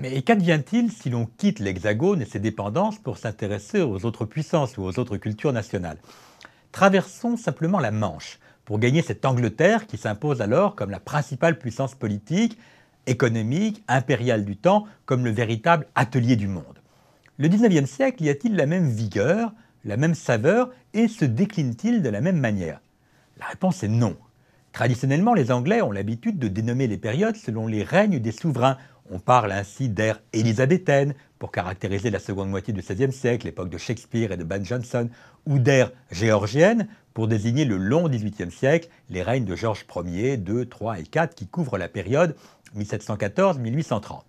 Mais qu'advient-il si l'on quitte l'Hexagone et ses dépendances pour s'intéresser aux autres puissances ou aux autres cultures nationales? Traversons simplement la Manche pour gagner cette Angleterre qui s'impose alors comme la principale puissance politique, économique, impériale du temps, comme le véritable atelier du monde. Le XIXe siècle y a-t-il la même vigueur, la même saveur et se décline-t-il de la même manière? La réponse est non. Traditionnellement, les Anglais ont l'habitude de dénommer les périodes selon les règnes des souverains. On parle ainsi d'ère élisabéthaine pour caractériser la seconde moitié du XVIe siècle, l'époque de Shakespeare et de Ben Jonson, ou d'ère géorgienne pour désigner le long XVIIIe siècle, les règnes de Georges Ier, II, III et IV qui couvrent la période 1714-1830.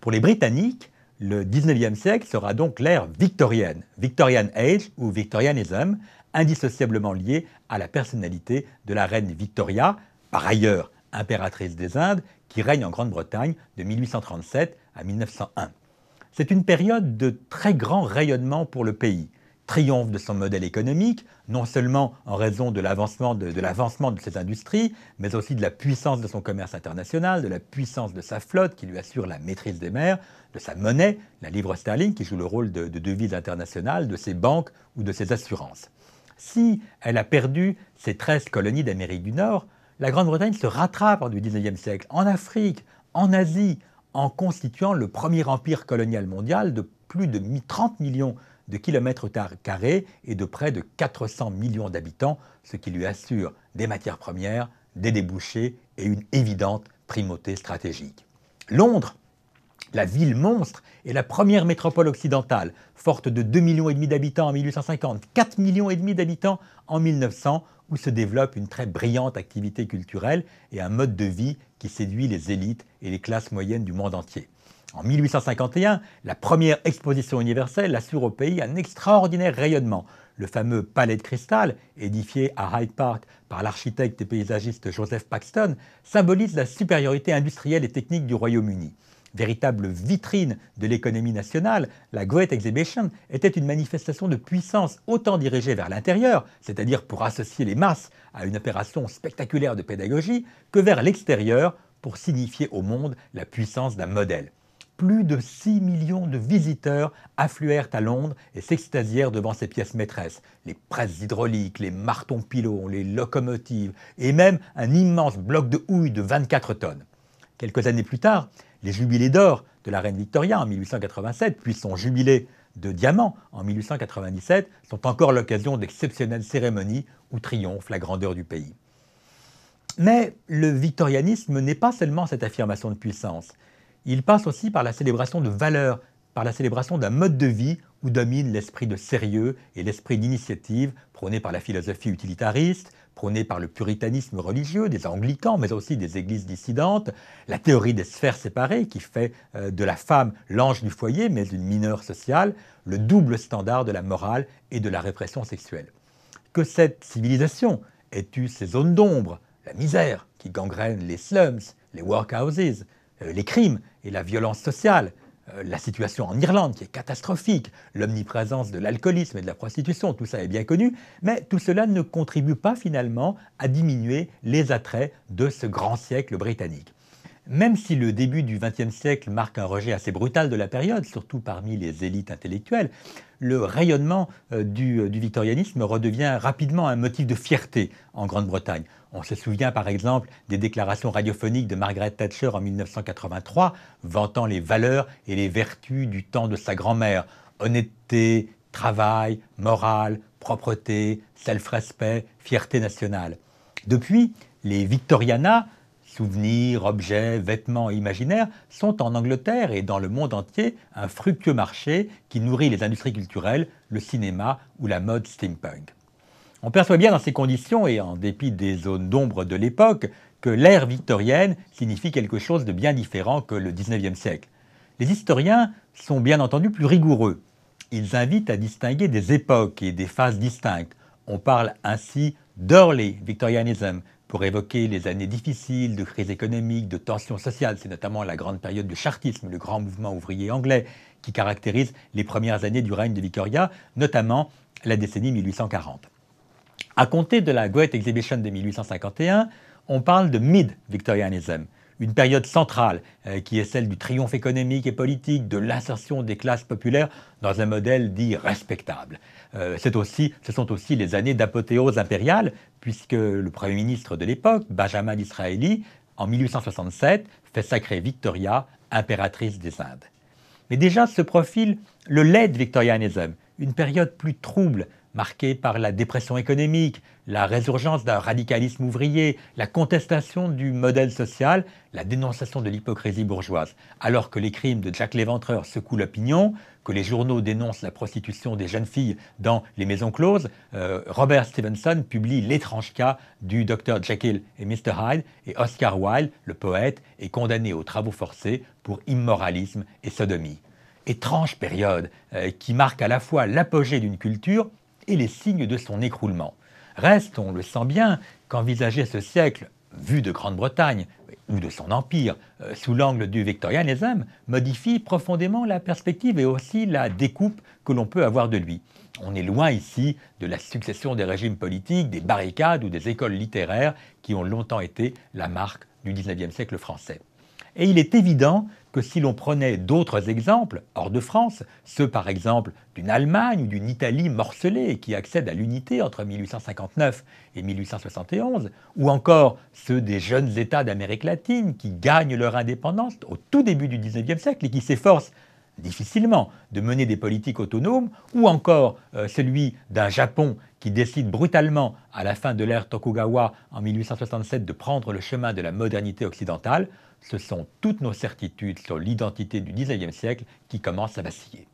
Pour les Britanniques, le XIXe siècle sera donc l'ère victorienne, Victorian Age ou Victorianism, indissociablement lié à la personnalité de la reine Victoria, par ailleurs impératrice des Indes, qui règne en Grande-Bretagne de 1837 à 1901. C'est une période de très grand rayonnement pour le pays, triomphe de son modèle économique, non seulement en raison de l'avancement de, ses industries, mais aussi de la puissance de son commerce international, de la puissance de sa flotte qui lui assure la maîtrise des mers, de sa monnaie, la livre sterling qui joue le rôle de, de devise internationale, de ses banques ou de ses assurances. Si elle a perdu ses 13 colonies d'Amérique du Nord, la Grande-Bretagne se rattrape du XIXe siècle, en Afrique, en Asie, en constituant le premier empire colonial mondial de plus de 30 millions de kilomètres carrés et de près de 400 millions d'habitants, ce qui lui assure des matières premières, des débouchés et une évidente primauté stratégique. Londres la ville monstre est la première métropole occidentale, forte de 2,5 millions d'habitants en 1850, 4,5 millions d'habitants en 1900, où se développe une très brillante activité culturelle et un mode de vie qui séduit les élites et les classes moyennes du monde entier. En 1851, la première exposition universelle assure au pays un extraordinaire rayonnement. Le fameux palais de cristal, édifié à Hyde Park par l'architecte et paysagiste Joseph Paxton, symbolise la supériorité industrielle et technique du Royaume-Uni véritable vitrine de l'économie nationale, la Great Exhibition était une manifestation de puissance autant dirigée vers l'intérieur, c'est-à-dire pour associer les masses à une opération spectaculaire de pédagogie, que vers l'extérieur pour signifier au monde la puissance d'un modèle. Plus de 6 millions de visiteurs affluèrent à Londres et s'extasièrent devant ces pièces maîtresses. Les presses hydrauliques, les martons pilons, les locomotives et même un immense bloc de houille de 24 tonnes. Quelques années plus tard, les jubilés d'or de la reine Victoria en 1887, puis son jubilé de diamant en 1897, sont encore l'occasion d'exceptionnelles cérémonies où triomphe la grandeur du pays. Mais le victorianisme n'est pas seulement cette affirmation de puissance. Il passe aussi par la célébration de valeurs, par la célébration d'un mode de vie où domine l'esprit de sérieux et l'esprit d'initiative prôné par la philosophie utilitariste, prôné par le puritanisme religieux des anglicans, mais aussi des églises dissidentes, la théorie des sphères séparées qui fait euh, de la femme l'ange du foyer, mais une mineure sociale, le double standard de la morale et de la répression sexuelle. Que cette civilisation ait eu ces zones d'ombre, la misère qui gangrène les slums, les workhouses, euh, les crimes et la violence sociale, la situation en Irlande qui est catastrophique, l'omniprésence de l'alcoolisme et de la prostitution, tout ça est bien connu, mais tout cela ne contribue pas finalement à diminuer les attraits de ce grand siècle britannique. Même si le début du XXe siècle marque un rejet assez brutal de la période, surtout parmi les élites intellectuelles, le rayonnement euh, du, du victorianisme redevient rapidement un motif de fierté en Grande-Bretagne. On se souvient par exemple des déclarations radiophoniques de Margaret Thatcher en 1983, vantant les valeurs et les vertus du temps de sa grand-mère. Honnêteté, travail, morale, propreté, self-respect, fierté nationale. Depuis, les Victorianas souvenirs, objets, vêtements imaginaires sont en Angleterre et dans le monde entier un fructueux marché qui nourrit les industries culturelles, le cinéma ou la mode steampunk. On perçoit bien dans ces conditions et en dépit des zones d'ombre de l'époque que l'ère victorienne signifie quelque chose de bien différent que le XIXe siècle. Les historiens sont bien entendu plus rigoureux. Ils invitent à distinguer des époques et des phases distinctes. On parle ainsi d'early Victorianism, pour évoquer les années difficiles de crise économique, de tensions sociales. C'est notamment la grande période du chartisme, le grand mouvement ouvrier anglais, qui caractérise les premières années du règne de Victoria, notamment la décennie 1840. À compter de la Great Exhibition de 1851, on parle de Mid-Victorianism, une période centrale euh, qui est celle du triomphe économique et politique, de l'insertion des classes populaires dans un modèle dit respectable. Euh, aussi, ce sont aussi les années d'apothéose impériale, puisque le Premier ministre de l'époque, Benjamin Disraeli, en 1867, fait sacrer Victoria impératrice des Indes. Mais déjà se profile le late victorianism, une période plus trouble, marquée par la dépression économique, la résurgence d'un radicalisme ouvrier, la contestation du modèle social, la dénonciation de l'hypocrisie bourgeoise. Alors que les crimes de Jack l'Éventreur secouent l'opinion, que les journaux dénoncent la prostitution des jeunes filles dans les maisons closes, euh, Robert Stevenson publie L'étrange cas du Dr Jekyll et Mr Hyde, et Oscar Wilde, le poète, est condamné aux travaux forcés pour immoralisme et sodomie. Étrange période euh, qui marque à la fois l'apogée d'une culture et les signes de son écroulement. Reste, on le sent bien, qu'envisager ce siècle vu de Grande-Bretagne ou de son empire euh, sous l'angle du victorianisme modifie profondément la perspective et aussi la découpe que l'on peut avoir de lui. On est loin ici de la succession des régimes politiques, des barricades ou des écoles littéraires qui ont longtemps été la marque du XIXe siècle français. Et il est évident que si l'on prenait d'autres exemples, hors de France, ceux par exemple d'une Allemagne ou d'une Italie morcelée qui accèdent à l'unité entre 1859 et 1871, ou encore ceux des jeunes États d'Amérique latine qui gagnent leur indépendance au tout début du XIXe siècle et qui s'efforcent difficilement de mener des politiques autonomes, ou encore euh, celui d'un Japon qui décide brutalement, à la fin de l'ère Tokugawa en 1867, de prendre le chemin de la modernité occidentale, ce sont toutes nos certitudes sur l'identité du XIXe siècle qui commencent à vaciller.